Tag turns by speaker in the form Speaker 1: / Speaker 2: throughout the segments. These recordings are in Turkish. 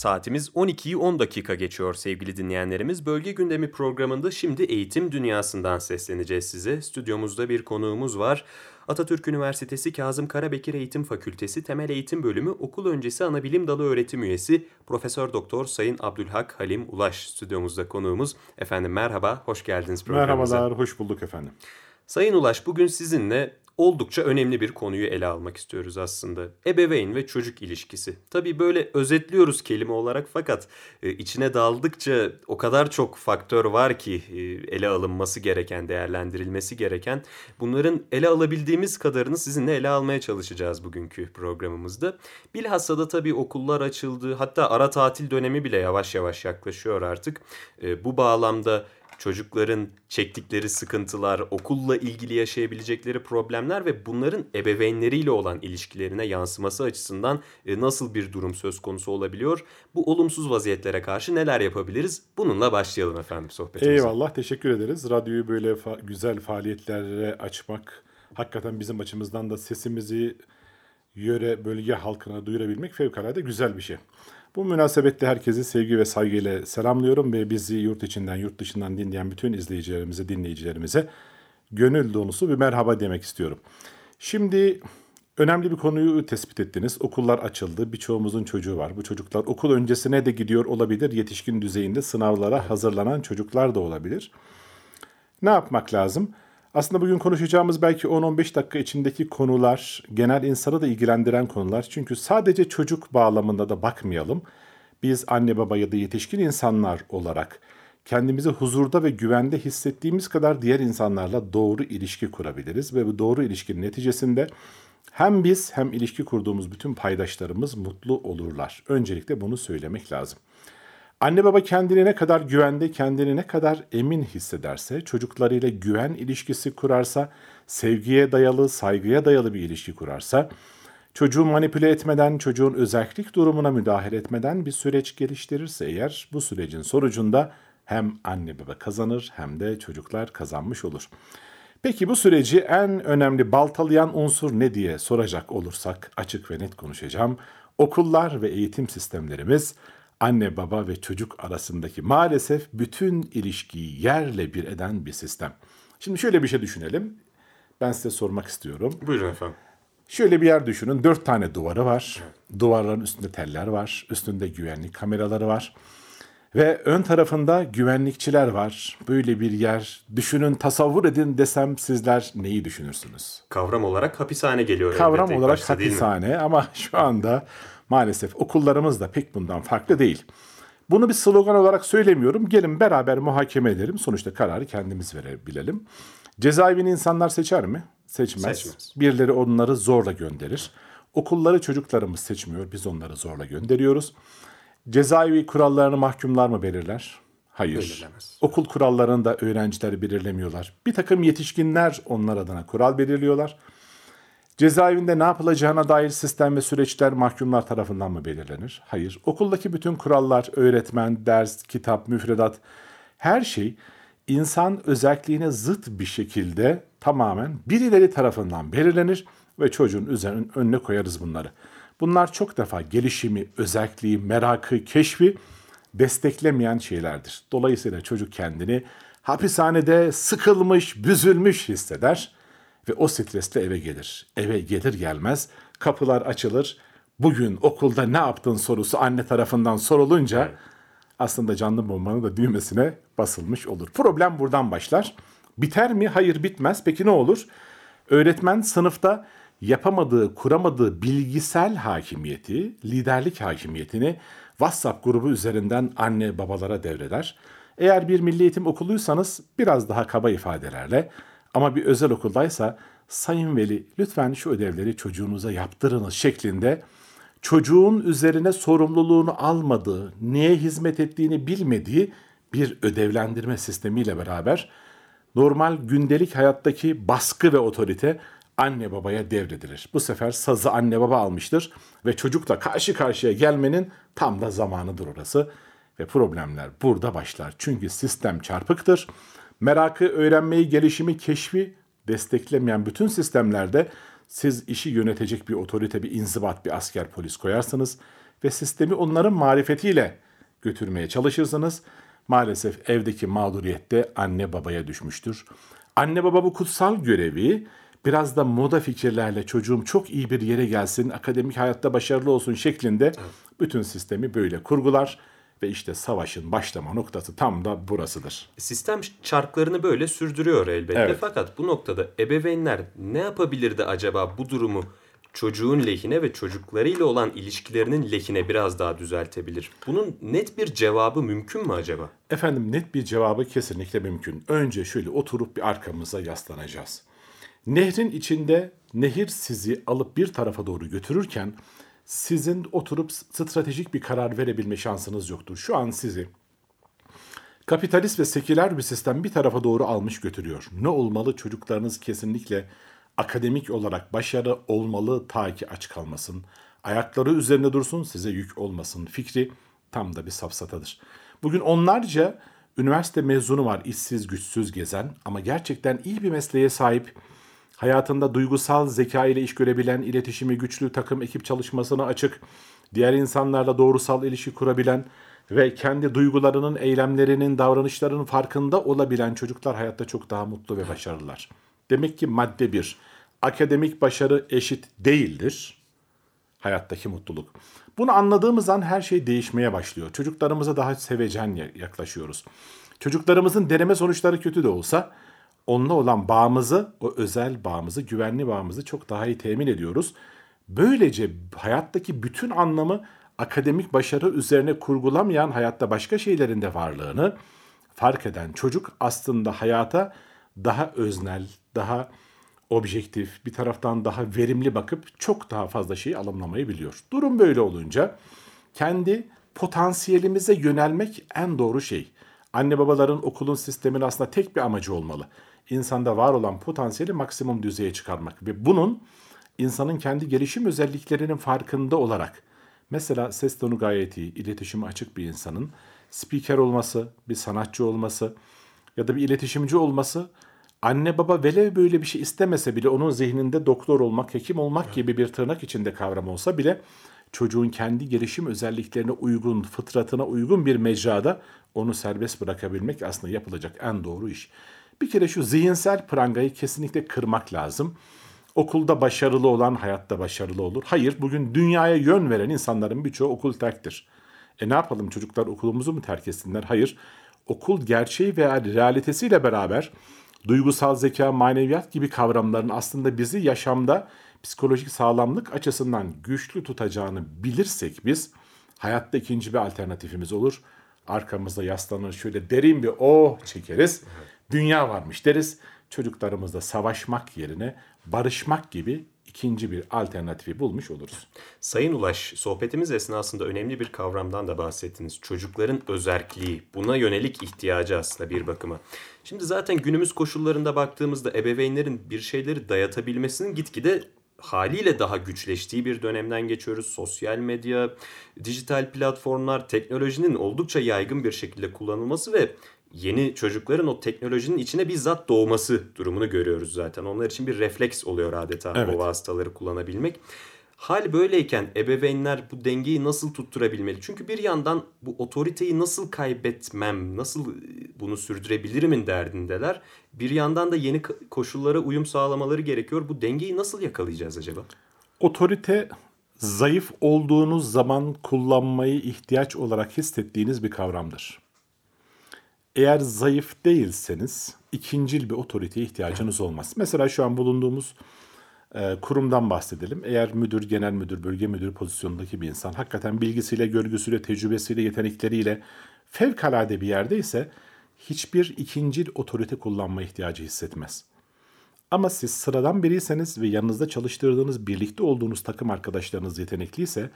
Speaker 1: Saatimiz 12'yi 10 dakika geçiyor sevgili dinleyenlerimiz. Bölge gündemi programında şimdi eğitim dünyasından sesleneceğiz size. Stüdyomuzda bir konuğumuz var. Atatürk Üniversitesi Kazım Karabekir Eğitim Fakültesi Temel Eğitim Bölümü Okul Öncesi Anabilim Dalı Öğretim Üyesi Profesör Doktor Sayın Abdülhak Halim Ulaş stüdyomuzda konuğumuz. Efendim merhaba, hoş geldiniz
Speaker 2: programımıza. Merhabalar, hoş bulduk efendim.
Speaker 1: Sayın Ulaş bugün sizinle oldukça önemli bir konuyu ele almak istiyoruz aslında. Ebeveyn ve çocuk ilişkisi. Tabii böyle özetliyoruz kelime olarak fakat e, içine daldıkça o kadar çok faktör var ki e, ele alınması gereken, değerlendirilmesi gereken. Bunların ele alabildiğimiz kadarını sizinle ele almaya çalışacağız bugünkü programımızda. Bilhassa da tabii okullar açıldı. Hatta ara tatil dönemi bile yavaş yavaş yaklaşıyor artık. E, bu bağlamda çocukların çektikleri sıkıntılar, okulla ilgili yaşayabilecekleri problemler ve bunların ebeveynleriyle olan ilişkilerine yansıması açısından e, nasıl bir durum söz konusu olabiliyor? Bu olumsuz vaziyetlere karşı neler yapabiliriz? Bununla başlayalım efendim sohbetimize.
Speaker 2: Eyvallah, teşekkür ederiz. Radyoyu böyle fa- güzel faaliyetlere açmak, hakikaten bizim açımızdan da sesimizi yöre, bölge halkına duyurabilmek fevkalade güzel bir şey. Bu münasebetle herkesi sevgi ve saygıyla selamlıyorum ve bizi yurt içinden, yurt dışından dinleyen bütün izleyicilerimize, dinleyicilerimize gönül dolusu bir merhaba demek istiyorum. Şimdi önemli bir konuyu tespit ettiniz. Okullar açıldı. Birçoğumuzun çocuğu var. Bu çocuklar okul öncesine de gidiyor olabilir. Yetişkin düzeyinde sınavlara hazırlanan çocuklar da olabilir. Ne yapmak lazım? Aslında bugün konuşacağımız belki 10-15 dakika içindeki konular genel insanı da ilgilendiren konular. Çünkü sadece çocuk bağlamında da bakmayalım. Biz anne baba ya da yetişkin insanlar olarak kendimizi huzurda ve güvende hissettiğimiz kadar diğer insanlarla doğru ilişki kurabiliriz ve bu doğru ilişkinin neticesinde hem biz hem ilişki kurduğumuz bütün paydaşlarımız mutlu olurlar. Öncelikle bunu söylemek lazım. Anne baba kendini ne kadar güvende, kendini ne kadar emin hissederse, çocuklarıyla güven ilişkisi kurarsa, sevgiye dayalı, saygıya dayalı bir ilişki kurarsa, çocuğu manipüle etmeden, çocuğun özellik durumuna müdahale etmeden bir süreç geliştirirse eğer bu sürecin sonucunda hem anne baba kazanır hem de çocuklar kazanmış olur. Peki bu süreci en önemli baltalayan unsur ne diye soracak olursak açık ve net konuşacağım. Okullar ve eğitim sistemlerimiz anne baba ve çocuk arasındaki maalesef bütün ilişkiyi yerle bir eden bir sistem. Şimdi şöyle bir şey düşünelim. Ben size sormak istiyorum.
Speaker 1: Buyurun efendim.
Speaker 2: Şöyle bir yer düşünün. Dört tane duvarı var. Duvarların üstünde teller var. Üstünde güvenlik kameraları var. Ve ön tarafında güvenlikçiler var. Böyle bir yer. Düşünün, tasavvur edin desem sizler neyi düşünürsünüz?
Speaker 1: Kavram olarak hapishane geliyor.
Speaker 2: Kavram olarak başta, hapishane ama şu anda Maalesef okullarımız da pek bundan farklı değil. Bunu bir slogan olarak söylemiyorum. Gelin beraber muhakeme edelim. Sonuçta kararı kendimiz verebilelim. Cezaevini insanlar seçer mi? Seçmez. Seçmez. Birileri onları zorla gönderir. Okulları çocuklarımız seçmiyor. Biz onları zorla gönderiyoruz. Cezaevi kurallarını mahkumlar mı belirler? Hayır. Belirlemez. Okul kurallarını da öğrenciler belirlemiyorlar. Bir takım yetişkinler onlar adına kural belirliyorlar. Cezaevinde ne yapılacağına dair sistem ve süreçler mahkumlar tarafından mı belirlenir? Hayır. Okuldaki bütün kurallar, öğretmen, ders, kitap, müfredat her şey insan özelliğine zıt bir şekilde tamamen birileri tarafından belirlenir ve çocuğun üzerine önüne koyarız bunları. Bunlar çok defa gelişimi, özelliği, merakı, keşfi desteklemeyen şeylerdir. Dolayısıyla çocuk kendini hapishanede sıkılmış, büzülmüş hisseder ve o stresle eve gelir. Eve gelir gelmez kapılar açılır. Bugün okulda ne yaptın sorusu anne tarafından sorulunca evet. aslında canlı bombanın da düğmesine basılmış olur. Problem buradan başlar. Biter mi? Hayır bitmez. Peki ne olur? Öğretmen sınıfta yapamadığı, kuramadığı bilgisel hakimiyeti, liderlik hakimiyetini WhatsApp grubu üzerinden anne babalara devreder. Eğer bir milli eğitim okuluysanız biraz daha kaba ifadelerle ama bir özel okuldaysa sayın veli lütfen şu ödevleri çocuğunuza yaptırınız şeklinde çocuğun üzerine sorumluluğunu almadığı, neye hizmet ettiğini bilmediği bir ödevlendirme sistemiyle beraber normal gündelik hayattaki baskı ve otorite anne babaya devredilir. Bu sefer sazı anne baba almıştır ve çocukla karşı karşıya gelmenin tam da zamanıdır orası ve problemler burada başlar. Çünkü sistem çarpıktır merakı, öğrenmeyi, gelişimi, keşfi desteklemeyen bütün sistemlerde siz işi yönetecek bir otorite, bir inzibat, bir asker, polis koyarsanız ve sistemi onların marifetiyle götürmeye çalışırsınız. Maalesef evdeki mağduriyet de anne babaya düşmüştür. Anne baba bu kutsal görevi biraz da moda fikirlerle çocuğum çok iyi bir yere gelsin, akademik hayatta başarılı olsun şeklinde bütün sistemi böyle kurgular ve işte savaşın başlama noktası tam da burasıdır.
Speaker 1: Sistem çarklarını böyle sürdürüyor elbette.
Speaker 2: Evet.
Speaker 1: Fakat bu noktada ebeveynler ne yapabilirdi acaba bu durumu çocuğun lehine ve çocuklarıyla olan ilişkilerinin lehine biraz daha düzeltebilir? Bunun net bir cevabı mümkün mü acaba?
Speaker 2: Efendim net bir cevabı kesinlikle mümkün. Önce şöyle oturup bir arkamıza yaslanacağız. Nehrin içinde nehir sizi alıp bir tarafa doğru götürürken sizin oturup stratejik bir karar verebilme şansınız yoktur. Şu an sizi kapitalist ve seküler bir sistem bir tarafa doğru almış götürüyor. Ne olmalı? Çocuklarınız kesinlikle akademik olarak başarı olmalı ta ki aç kalmasın. Ayakları üzerinde dursun size yük olmasın fikri tam da bir safsatadır. Bugün onlarca üniversite mezunu var işsiz güçsüz gezen ama gerçekten iyi bir mesleğe sahip hayatında duygusal zeka ile iş görebilen, iletişimi güçlü, takım ekip çalışmasına açık, diğer insanlarla doğrusal ilişki kurabilen ve kendi duygularının, eylemlerinin, davranışlarının farkında olabilen çocuklar hayatta çok daha mutlu ve başarılılar. Demek ki madde bir, akademik başarı eşit değildir hayattaki mutluluk. Bunu anladığımız an her şey değişmeye başlıyor. Çocuklarımıza daha sevecen yaklaşıyoruz. Çocuklarımızın deneme sonuçları kötü de olsa onunla olan bağımızı, o özel bağımızı, güvenli bağımızı çok daha iyi temin ediyoruz. Böylece hayattaki bütün anlamı akademik başarı üzerine kurgulamayan hayatta başka şeylerin de varlığını fark eden çocuk aslında hayata daha öznel, daha objektif, bir taraftan daha verimli bakıp çok daha fazla şeyi alımlamayı biliyor. Durum böyle olunca kendi potansiyelimize yönelmek en doğru şey. Anne babaların okulun sistemin aslında tek bir amacı olmalı. İnsanda var olan potansiyeli maksimum düzeye çıkarmak ve bunun insanın kendi gelişim özelliklerinin farkında olarak mesela ses tonu gayet iyi, iletişimi açık bir insanın spiker olması, bir sanatçı olması ya da bir iletişimci olması anne baba velev böyle bir şey istemese bile onun zihninde doktor olmak, hekim olmak gibi bir tırnak içinde kavram olsa bile çocuğun kendi gelişim özelliklerine uygun, fıtratına uygun bir mecrada onu serbest bırakabilmek aslında yapılacak en doğru iş. Bir kere şu zihinsel prangayı kesinlikle kırmak lazım. Okulda başarılı olan hayatta başarılı olur. Hayır, bugün dünyaya yön veren insanların birçoğu okul terktir. E ne yapalım çocuklar okulumuzu mu terk etsinler? Hayır. Okul gerçeği veya realitesiyle beraber duygusal zeka, maneviyat gibi kavramların aslında bizi yaşamda psikolojik sağlamlık açısından güçlü tutacağını bilirsek biz hayatta ikinci bir alternatifimiz olur. Arkamızda yaslanır şöyle derin bir oh çekeriz. Dünya varmış deriz. Çocuklarımızla savaşmak yerine barışmak gibi ikinci bir alternatifi bulmuş oluruz.
Speaker 1: Sayın Ulaş, sohbetimiz esnasında önemli bir kavramdan da bahsettiniz. Çocukların özerkliği, buna yönelik ihtiyacı aslında bir bakıma. Şimdi zaten günümüz koşullarında baktığımızda ebeveynlerin bir şeyleri dayatabilmesinin gitgide haliyle daha güçleştiği bir dönemden geçiyoruz. Sosyal medya, dijital platformlar, teknolojinin oldukça yaygın bir şekilde kullanılması ve yeni çocukların o teknolojinin içine bizzat doğması durumunu görüyoruz zaten. Onlar için bir refleks oluyor adeta
Speaker 2: Evet.
Speaker 1: o vasıtaları kullanabilmek. Hal böyleyken ebeveynler bu dengeyi nasıl tutturabilmeli? Çünkü bir yandan bu otoriteyi nasıl kaybetmem, nasıl bunu sürdürebilirimin derdindeler. Bir yandan da yeni ko- koşullara uyum sağlamaları gerekiyor. Bu dengeyi nasıl yakalayacağız acaba?
Speaker 2: Otorite zayıf olduğunuz zaman kullanmayı ihtiyaç olarak hissettiğiniz bir kavramdır. Eğer zayıf değilseniz ikincil bir otoriteye ihtiyacınız olmaz. Mesela şu an bulunduğumuz e, kurumdan bahsedelim. Eğer müdür, genel müdür, bölge müdürü pozisyondaki bir insan hakikaten bilgisiyle, görgüsüyle, tecrübesiyle, yetenekleriyle fevkalade bir yerdeyse hiçbir ikincil otorite kullanma ihtiyacı hissetmez. Ama siz sıradan biriyseniz ve yanınızda çalıştırdığınız, birlikte olduğunuz takım arkadaşlarınız yetenekliyse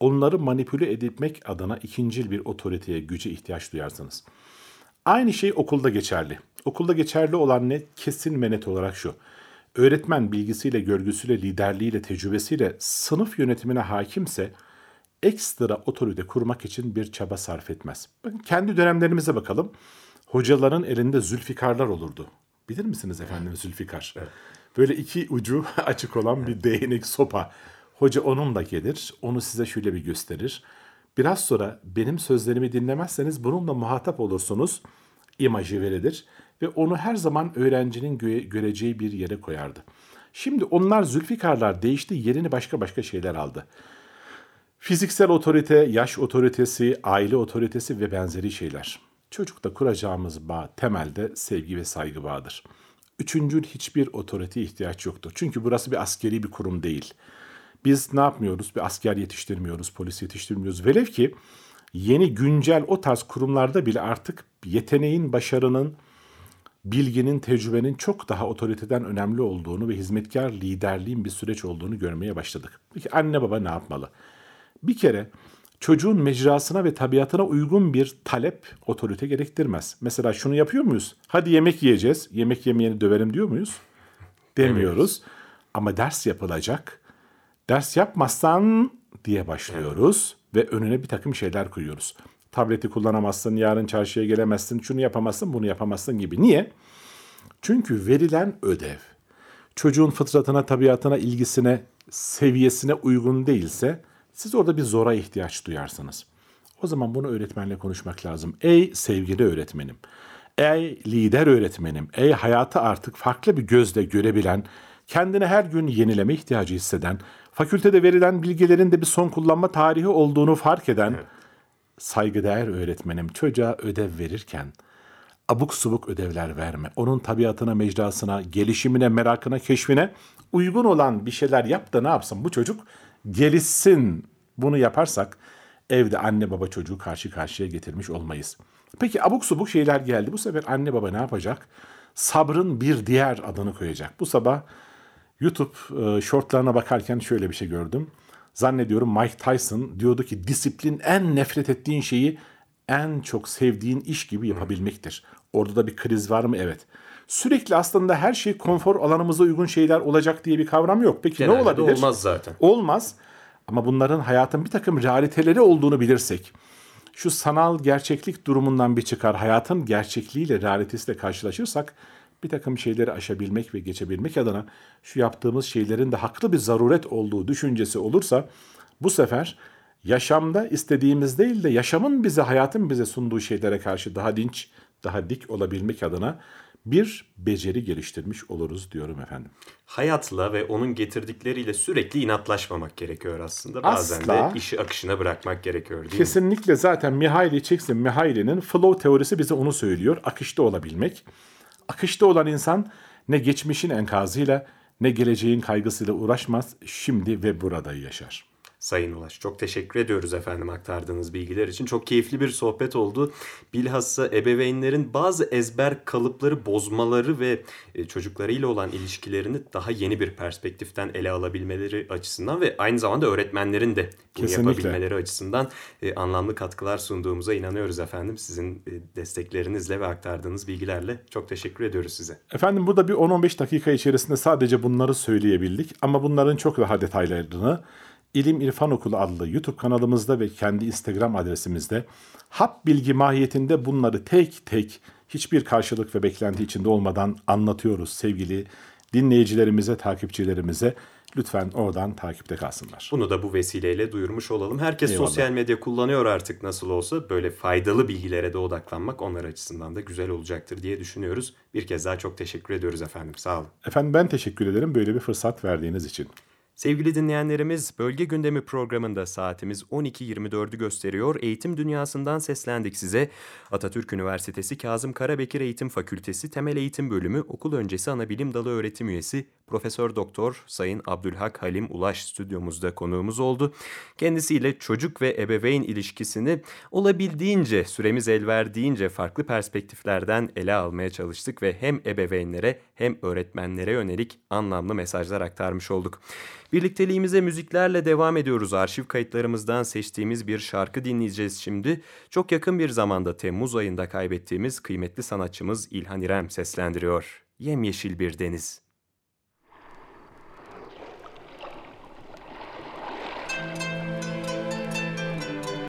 Speaker 2: onları manipüle etmek adına ikincil bir otoriteye, güce ihtiyaç duyarsınız. Aynı şey okulda geçerli. Okulda geçerli olan ne? Kesin ve net olarak şu. Öğretmen bilgisiyle, görgüsüyle, liderliğiyle, tecrübesiyle sınıf yönetimine hakimse ekstra otorite kurmak için bir çaba sarf etmez. Bakın kendi dönemlerimize bakalım. Hocaların elinde zülfikarlar olurdu. Bilir misiniz efendim zülfikar? Böyle iki ucu açık olan bir değnek sopa. Hoca onunla gelir, onu size şöyle bir gösterir. Biraz sonra benim sözlerimi dinlemezseniz bununla muhatap olursunuz imajı verilir ve onu her zaman öğrencinin gö- göreceği bir yere koyardı. Şimdi onlar Zülfikarlar değişti, yerini başka başka şeyler aldı. Fiziksel otorite, yaş otoritesi, aile otoritesi ve benzeri şeyler. Çocukta kuracağımız bağ temelde sevgi ve saygı bağıdır. Üçüncül hiçbir otorite ihtiyaç yoktur. Çünkü burası bir askeri bir kurum değil. Biz ne yapmıyoruz? Bir asker yetiştirmiyoruz, polis yetiştirmiyoruz. Velev ki yeni güncel o tarz kurumlarda bile artık yeteneğin, başarının, bilginin, tecrübenin çok daha otoriteden önemli olduğunu ve hizmetkar liderliğin bir süreç olduğunu görmeye başladık. Peki anne baba ne yapmalı? Bir kere çocuğun mecrasına ve tabiatına uygun bir talep otorite gerektirmez. Mesela şunu yapıyor muyuz? Hadi yemek yiyeceğiz. Yemek yemeyeni döverim diyor muyuz? Demiyoruz. Ama ders yapılacak. Ders yapmazsan diye başlıyoruz ve önüne bir takım şeyler koyuyoruz. Tableti kullanamazsın, yarın çarşıya gelemezsin, şunu yapamazsın, bunu yapamazsın gibi. Niye? Çünkü verilen ödev çocuğun fıtratına, tabiatına, ilgisine, seviyesine uygun değilse siz orada bir zora ihtiyaç duyarsınız. O zaman bunu öğretmenle konuşmak lazım. Ey sevgili öğretmenim, ey lider öğretmenim, ey hayatı artık farklı bir gözle görebilen, kendine her gün yenileme ihtiyacı hisseden, fakültede verilen bilgilerin de bir son kullanma tarihi olduğunu fark eden, evet. Saygıdeğer öğretmenim çocuğa ödev verirken abuk subuk ödevler verme. Onun tabiatına, mecrasına, gelişimine, merakına, keşfine uygun olan bir şeyler yap da ne yapsın? Bu çocuk gelişsin. Bunu yaparsak evde anne baba çocuğu karşı karşıya getirmiş olmayız. Peki abuk subuk şeyler geldi. Bu sefer anne baba ne yapacak? Sabrın bir diğer adını koyacak. Bu sabah YouTube e, shortlarına bakarken şöyle bir şey gördüm. Zannediyorum Mike Tyson diyordu ki disiplin en nefret ettiğin şeyi en çok sevdiğin iş gibi yapabilmektir. Orada da bir kriz var mı? Evet. Sürekli aslında her şey konfor alanımıza uygun şeyler olacak diye bir kavram yok. Peki Genelde ne olabilir?
Speaker 1: olmaz zaten.
Speaker 2: Olmaz. Ama bunların hayatın bir takım realiteleri olduğunu bilirsek, şu sanal gerçeklik durumundan bir çıkar, hayatın gerçekliğiyle, realitesiyle karşılaşırsak bir takım şeyleri aşabilmek ve geçebilmek adına şu yaptığımız şeylerin de haklı bir zaruret olduğu düşüncesi olursa bu sefer yaşamda istediğimiz değil de yaşamın bize, hayatın bize sunduğu şeylere karşı daha dinç, daha dik olabilmek adına bir beceri geliştirmiş oluruz diyorum efendim.
Speaker 1: Hayatla ve onun getirdikleriyle sürekli inatlaşmamak gerekiyor aslında. Bazen Asla. de işi akışına bırakmak gerekiyor değil
Speaker 2: Kesinlikle mi? zaten Mihaly Csikszentmihalyi'nin flow teorisi bize onu söylüyor. Akışta olabilmek. Akışta olan insan ne geçmişin enkazıyla ne geleceğin kaygısıyla uğraşmaz, şimdi ve burada yaşar.
Speaker 1: Sayın Ulaş. Çok teşekkür ediyoruz efendim aktardığınız bilgiler için. Çok keyifli bir sohbet oldu. Bilhassa ebeveynlerin bazı ezber kalıpları bozmaları ve e, çocuklarıyla olan ilişkilerini daha yeni bir perspektiften ele alabilmeleri açısından ve aynı zamanda öğretmenlerin de bunu Kesinlikle. yapabilmeleri açısından e, anlamlı katkılar sunduğumuza inanıyoruz efendim. Sizin e, desteklerinizle ve aktardığınız bilgilerle çok teşekkür ediyoruz size.
Speaker 2: Efendim burada bir 10-15 dakika içerisinde sadece bunları söyleyebildik ama bunların çok daha detaylarını İlim İrfan Okulu adlı YouTube kanalımızda ve kendi Instagram adresimizde hap bilgi mahiyetinde bunları tek tek hiçbir karşılık ve beklenti içinde olmadan anlatıyoruz sevgili dinleyicilerimize, takipçilerimize. Lütfen oradan takipte kalsınlar.
Speaker 1: Bunu da bu vesileyle duyurmuş olalım. Herkes Eyvallah. sosyal medya kullanıyor artık nasıl olsa. Böyle faydalı bilgilere de odaklanmak onlar açısından da güzel olacaktır diye düşünüyoruz. Bir kez daha çok teşekkür ediyoruz efendim. Sağ olun.
Speaker 2: Efendim ben teşekkür ederim böyle bir fırsat verdiğiniz için.
Speaker 1: Sevgili dinleyenlerimiz, Bölge Gündemi programında saatimiz 12.24'ü gösteriyor. Eğitim dünyasından seslendik size. Atatürk Üniversitesi Kazım Karabekir Eğitim Fakültesi Temel Eğitim Bölümü Okul Öncesi Anabilim Dalı Öğretim Üyesi Profesör Doktor Sayın Abdülhak Halim Ulaş stüdyomuzda konuğumuz oldu. Kendisiyle çocuk ve ebeveyn ilişkisini olabildiğince, süremiz el verdiğince farklı perspektiflerden ele almaya çalıştık ve hem ebeveynlere hem öğretmenlere yönelik anlamlı mesajlar aktarmış olduk. Birlikteliğimize müziklerle devam ediyoruz. Arşiv kayıtlarımızdan seçtiğimiz bir şarkı dinleyeceğiz şimdi. Çok yakın bir zamanda Temmuz ayında kaybettiğimiz kıymetli sanatçımız İlhan İrem seslendiriyor. Yemyeşil bir deniz.